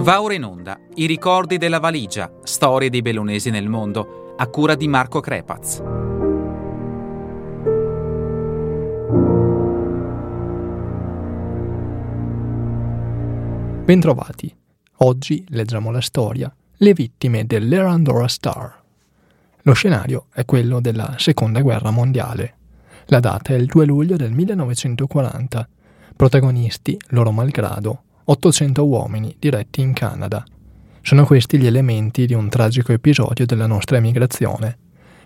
Va ora in onda I ricordi della valigia, storie dei bellunesi nel mondo, a cura di Marco Crepaz. Bentrovati. Oggi leggiamo la storia Le vittime dell'Erandora Star. Lo scenario è quello della Seconda Guerra Mondiale. La data è il 2 luglio del 1940. Protagonisti, loro malgrado, 800 uomini diretti in Canada. Sono questi gli elementi di un tragico episodio della nostra emigrazione.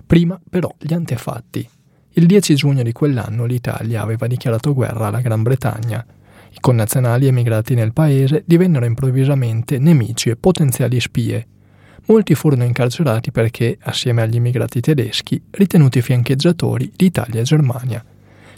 Prima però gli antefatti. Il 10 giugno di quell'anno l'Italia aveva dichiarato guerra alla Gran Bretagna. I connazionali emigrati nel paese divennero improvvisamente nemici e potenziali spie. Molti furono incarcerati perché, assieme agli immigrati tedeschi, ritenuti fiancheggiatori di Italia e Germania.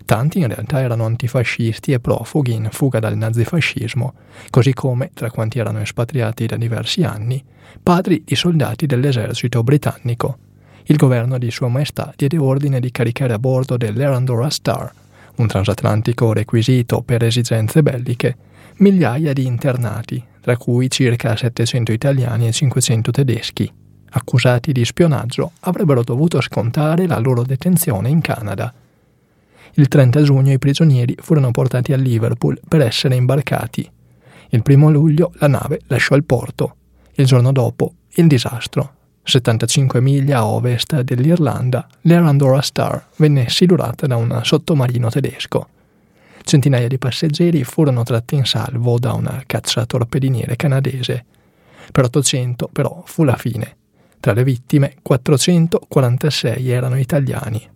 Tanti in realtà erano antifascisti e profughi in fuga dal nazifascismo, così come, tra quanti erano espatriati da diversi anni, padri di soldati dell'esercito britannico. Il governo di Sua Maestà diede ordine di caricare a bordo dell'Erandora Star, un transatlantico requisito per esigenze belliche, migliaia di internati, tra cui circa 700 italiani e 500 tedeschi. Accusati di spionaggio, avrebbero dovuto scontare la loro detenzione in Canada. Il 30 giugno i prigionieri furono portati a Liverpool per essere imbarcati. Il primo luglio la nave lasciò il porto. Il giorno dopo il disastro. 75 miglia a ovest dell'Irlanda, l'Erandora Star venne silurata da un sottomarino tedesco. Centinaia di passeggeri furono tratti in salvo da una cacciatorpediniere canadese. Per 800 però fu la fine. Tra le vittime 446 erano italiani.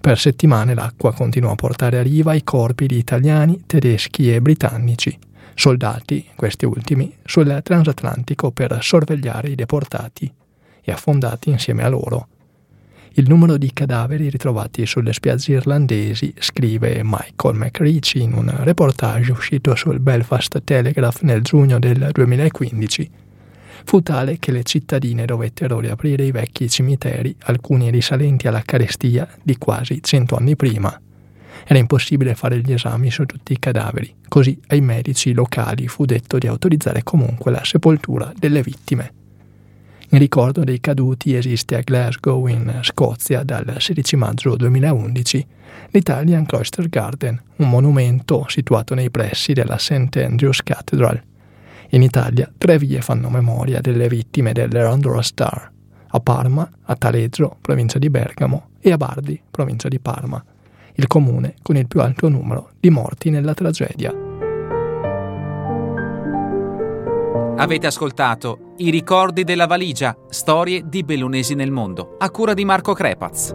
Per settimane l'acqua continuò a portare a riva i corpi di italiani, tedeschi e britannici, soldati, questi ultimi, sul transatlantico per sorvegliare i deportati e affondati insieme a loro. Il numero di cadaveri ritrovati sulle spiagge irlandesi, scrive Michael McRitchie in un reportage uscito sul Belfast Telegraph nel giugno del 2015, fu tale che le cittadine dovettero riaprire i vecchi cimiteri, alcuni risalenti alla carestia di quasi cento anni prima. Era impossibile fare gli esami su tutti i cadaveri, così ai medici locali fu detto di autorizzare comunque la sepoltura delle vittime. In ricordo dei caduti esiste a Glasgow, in Scozia, dal 16 maggio 2011, l'Italian Cloister Garden, un monumento situato nei pressi della St. Andrews Cathedral. In Italia tre vie fanno memoria delle vittime dell'Erandora Star, a Parma, a Taleggio, provincia di Bergamo, e a Bardi, provincia di Parma, il comune con il più alto numero di morti nella tragedia. Avete ascoltato I ricordi della valigia, storie di bellunesi nel mondo, a cura di Marco Crepaz.